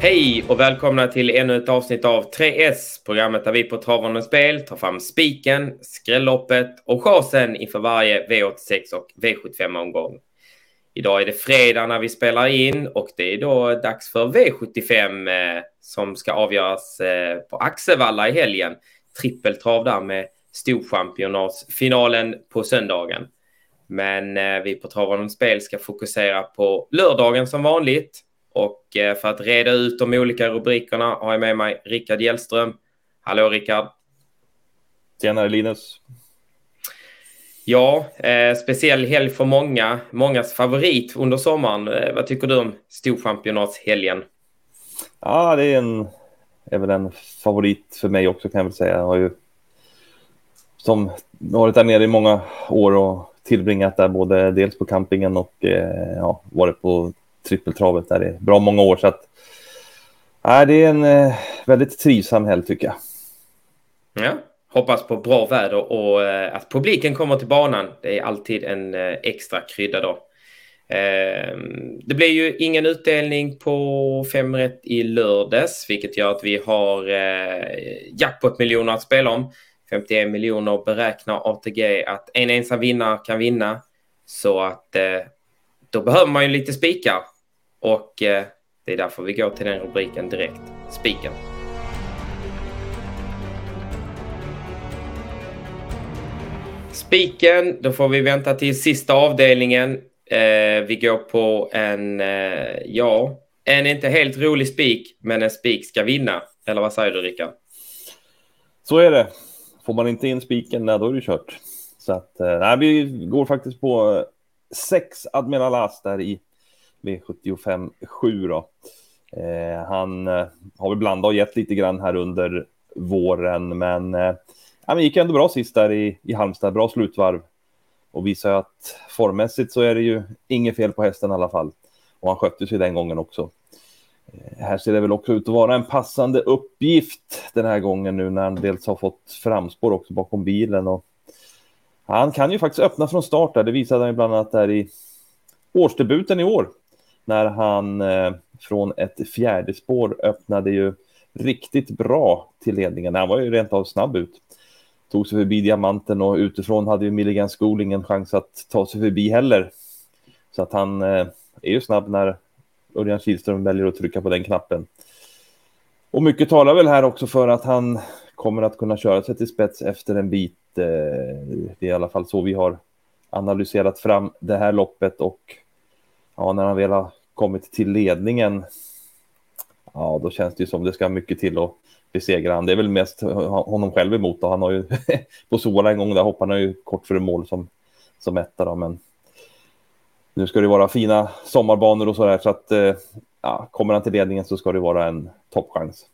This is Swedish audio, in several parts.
Hej och välkomna till ännu ett avsnitt av 3S, programmet där vi på Travande Spel tar fram spiken, skrälloppet och chansen inför varje V86 och V75-omgång. Idag är det fredag när vi spelar in och det är då dags för V75 eh, som ska avgöras eh, på Axevalla i helgen. Trippeltrav där med Storchampionatsfinalen på söndagen. Men eh, vi på Travande Spel ska fokusera på lördagen som vanligt och eh, för att reda ut de olika rubrikerna har jag med mig Rickard Hjellström. Hallå Rickard! Tjenare Linus! Ja, eh, speciell helg för många. Mångas favorit under sommaren. Eh, vad tycker du om Storchampionatshelgen? Ja, det är, en, är väl en favorit för mig också kan jag väl säga. Jag har ju som varit där nere i många år och tillbringat där både dels på campingen och eh, ja, varit på trippeltravet där i bra många år. Så att, äh, det är en eh, väldigt trivsam helg tycker jag. Ja, hoppas på bra väder och eh, att publiken kommer till banan. Det är alltid en eh, extra krydda då. Ehm, det blir ju ingen utdelning på fem rätt i lördags, vilket gör att vi har eh, jackpot-miljoner att spela om. 51 miljoner beräknar ATG att en ensam vinnare kan vinna. Så att eh, då behöver man ju lite spikar. Och eh, det är därför vi går till den rubriken direkt. Spiken. Spiken, då får vi vänta till sista avdelningen. Eh, vi går på en, eh, ja, en inte helt rolig spik, men en spik ska vinna. Eller vad säger du, Rickard? Så är det. Får man inte in spiken, då är det kört. Så att, eh, nej, vi går faktiskt på eh, sex Admiral As där i V75 7 då. Eh, han eh, har väl blandat och gett lite grann här under våren, men eh, han gick ändå bra sist där i, i Halmstad. Bra slutvarv och visar att formmässigt så är det ju inget fel på hästen i alla fall. Och han skötte sig den gången också. Eh, här ser det väl också ut att vara en passande uppgift den här gången nu när han dels har fått framspår också bakom bilen och han kan ju faktiskt öppna från start där. Det visade han ju bland annat där i årsdebuten i år när han eh, från ett fjärde spår öppnade ju riktigt bra till ledningen. Han var ju rent av snabb ut. Tog sig förbi diamanten och utifrån hade ju Milligan School ingen chans att ta sig förbi heller. Så att han eh, är ju snabb när Örjan Kihlström väljer att trycka på den knappen. Och mycket talar väl här också för att han kommer att kunna köra sig till spets efter en bit. Eh, det är i alla fall så vi har analyserat fram det här loppet och ja, när han väl har kommit till ledningen, ja, då känns det ju som det ska mycket till att besegra han. Det är väl mest honom själv emot Då. han har ju på Sola en gång där hoppar han ju kort före mål som, som etta då, men nu ska det vara fina sommarbanor och så där så att eh, ja, kommer han till ledningen så ska det vara en toppchans.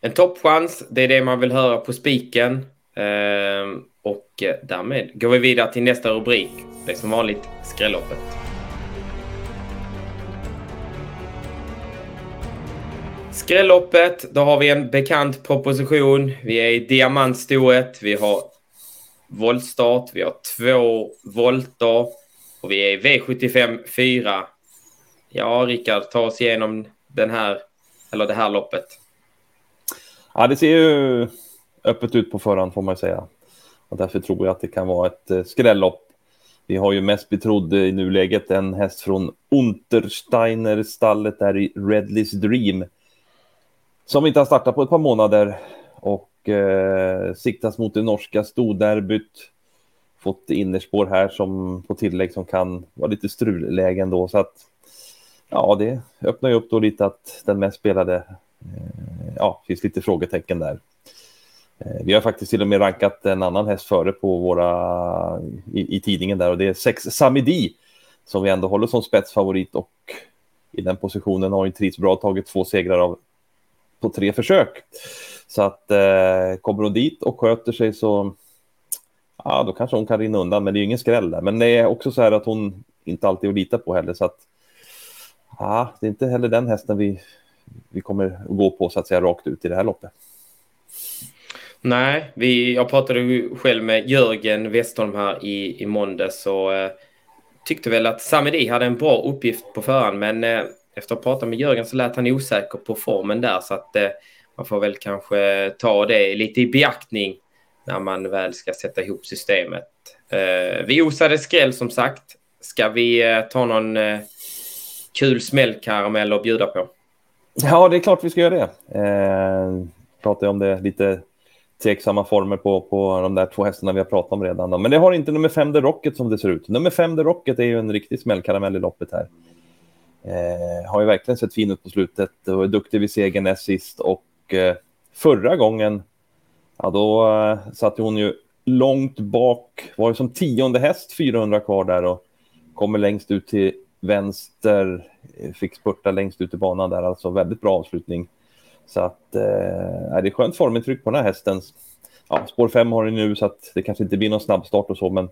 En toppchans, det är det man vill höra på spiken. Ehm, och eh, därmed går vi vidare till nästa rubrik. Det är som vanligt skrälloppet. Skrälloppet, då har vi en bekant proposition. Vi är i diamantstoet. Vi har voltstart. Vi har två volter. Och vi är i V75 4. Ja, Rickard, ta oss igenom den här, eller det här loppet. Ja, det ser ju öppet ut på förhand får man säga. Och därför tror jag att det kan vara ett eh, skrällopp. Vi har ju mest betrodd i nuläget en häst från Untersteiner stallet där i Redleys Dream som inte har startat på ett par månader och eh, siktas mot det norska storderbyt. Fått innerspår här som på tillägg som kan vara lite strullägen då så att ja, det öppnar ju upp då lite att den mest spelade. Eh, ja, finns lite frågetecken där. Eh, vi har faktiskt till och med rankat en annan häst före på våra i, i tidningen där och det är sex Samidi som vi ändå håller som spetsfavorit och i den positionen har ju trivts bra tagit två segrar av på tre försök. Så att eh, kommer hon dit och sköter sig så ja, då kanske hon kan rinna undan, men det är ju ingen skräll där. Men det är också så här att hon inte alltid är att lita på heller, så att ja, det är inte heller den hästen vi, vi kommer att gå på så att säga rakt ut i det här loppet. Nej, vi, jag pratade ju själv med Jörgen Westholm här i, i måndags och eh, tyckte väl att Samedi hade en bra uppgift på förhand, men eh, efter att ha pratat med Jörgen så lät han osäker på formen där så att eh, man får väl kanske ta det lite i beaktning när man väl ska sätta ihop systemet. Eh, vi osade skräll som sagt. Ska vi eh, ta någon eh, kul smällkaramell att bjuda på? Ja, det är klart vi ska göra det. Eh, pratade om det lite tveksamma former på, på de där två hästarna vi har pratat om redan. Men det har inte nummer fem The Rocket som det ser ut. Nummer fem The Rocket är ju en riktig smällkaramell i loppet här. Eh, har ju verkligen sett fin ut på slutet och är duktig vid segern näst sist. Och eh, förra gången, ja då eh, satt hon ju långt bak, var ju som tionde häst 400 kvar där och kommer längst ut till vänster, eh, fick spurta längst ut i banan där, alltså väldigt bra avslutning. Så att eh, det är skönt formintryck på den här hästen. Ja, spår 5 har den nu så att det kanske inte blir någon snabbstart och så, men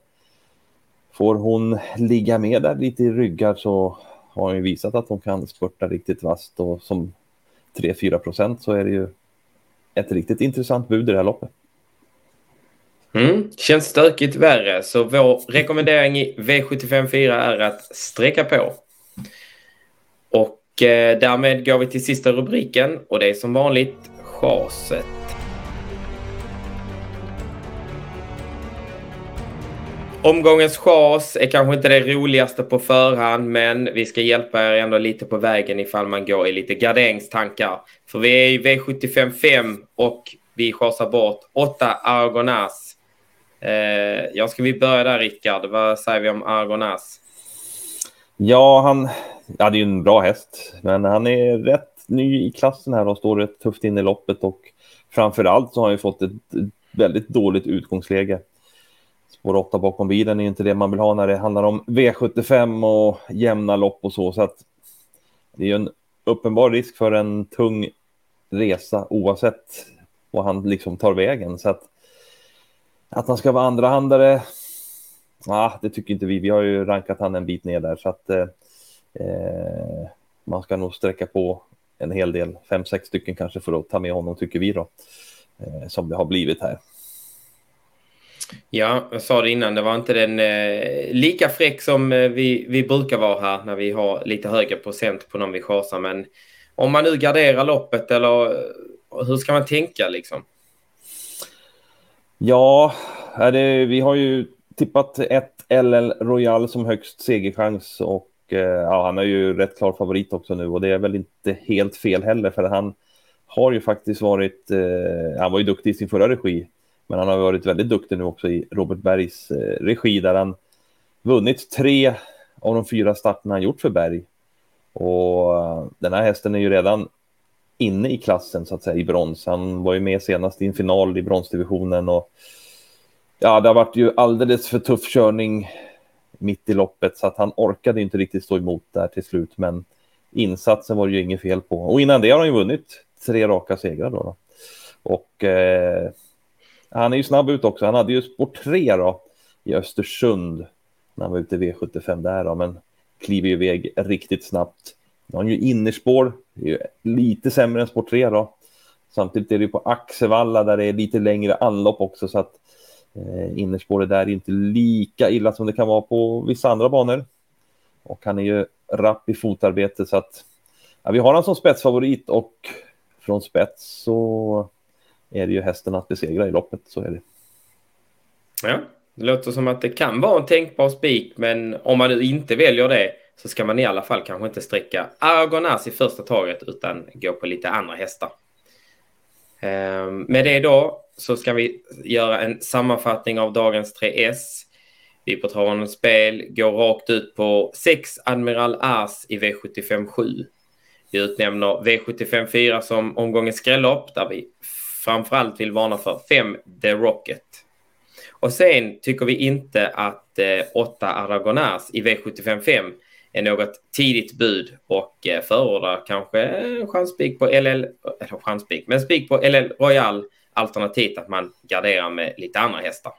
får hon ligga med där lite i ryggar så har hon ju visat att hon kan spurta riktigt vasst och som 3-4 procent så är det ju ett riktigt intressant bud i det här loppet. Mm, känns stökigt värre, så vår rekommendering i V754 är att sträcka på. Och eh, därmed går vi till sista rubriken och det är som vanligt chaset. Omgångens chas är kanske inte det roligaste på förhand, men vi ska hjälpa er ändå lite på vägen ifall man går i lite garderingstankar. För vi är i V755 och vi chasar bort åtta Argonas. Eh, ja, ska vi börja där, Rickard? Vad säger vi om Argonas? Ja, han ja, det är ju en bra häst, men han är rätt ny i klassen här och står rätt tufft in i loppet och framför allt så har han ju fått ett väldigt dåligt utgångsläge. Spår 8 bakom bilen är inte det man vill ha när det handlar om V75 och jämna lopp och så, så att det är ju en uppenbar risk för en tung resa oavsett vad han liksom tar vägen. Så att, att han ska vara andrahandare, ah, det tycker inte vi. Vi har ju rankat han en bit ner där, så att eh, eh, man ska nog sträcka på en hel del, fem, sex stycken kanske för att ta med honom tycker vi då, eh, som det har blivit här. Ja, jag sa det innan, det var inte den eh, lika fräck som eh, vi, vi brukar vara här när vi har lite högre procent på någon vi chasar. Men om man nu garderar loppet eller eh, hur ska man tänka liksom? Ja, det, vi har ju tippat ett LL Royal som högst segerchans och eh, ja, han är ju rätt klar favorit också nu och det är väl inte helt fel heller för han har ju faktiskt varit, eh, han var ju duktig i sin förra regi men han har varit väldigt duktig nu också i Robert Bergs eh, regi där han vunnit tre av de fyra starterna han gjort för Berg. Och eh, den här hästen är ju redan inne i klassen så att säga i brons. Han var ju med senast i en final i bronsdivisionen och ja, det har varit ju alldeles för tuff körning mitt i loppet så att han orkade inte riktigt stå emot där till slut. Men insatsen var det ju inget fel på och innan det har han ju vunnit tre raka segrar då. då. Och eh, han är ju snabb ut också. Han hade ju spår 3 då i Östersund när han var ute i V75 där då, men kliver ju iväg riktigt snabbt. Nu har han ju innerspår, det är ju lite sämre än spår 3 då. Samtidigt är det ju på Axevalla där det är lite längre anlopp också så att eh, innerspåret där är inte lika illa som det kan vara på vissa andra banor. Och han är ju rapp i fotarbete så att ja, vi har han som spetsfavorit och från spets så är det ju hästen att besegra i loppet, så är det. Ja, det låter som att det kan vara en tänkbar spik, men om man nu inte väljer det så ska man i alla fall kanske inte sträcka Argonas i första taget utan gå på lite andra hästar. Ehm, med det då så ska vi göra en sammanfattning av dagens 3S. Vi på Travande Spel går rakt ut på 6 Admiral As i V75 7. Vi utnämner V75 4 som omgångens skrällopp där vi framförallt vill varna för 5 The Rocket. Och sen tycker vi inte att eh, 8 Aragonas i V75 5 är något tidigt bud och eh, förordar kanske chanspik på LL, eller eh, chanspik, men spik på LL Royal alternativt att man garderar med lite andra hästar.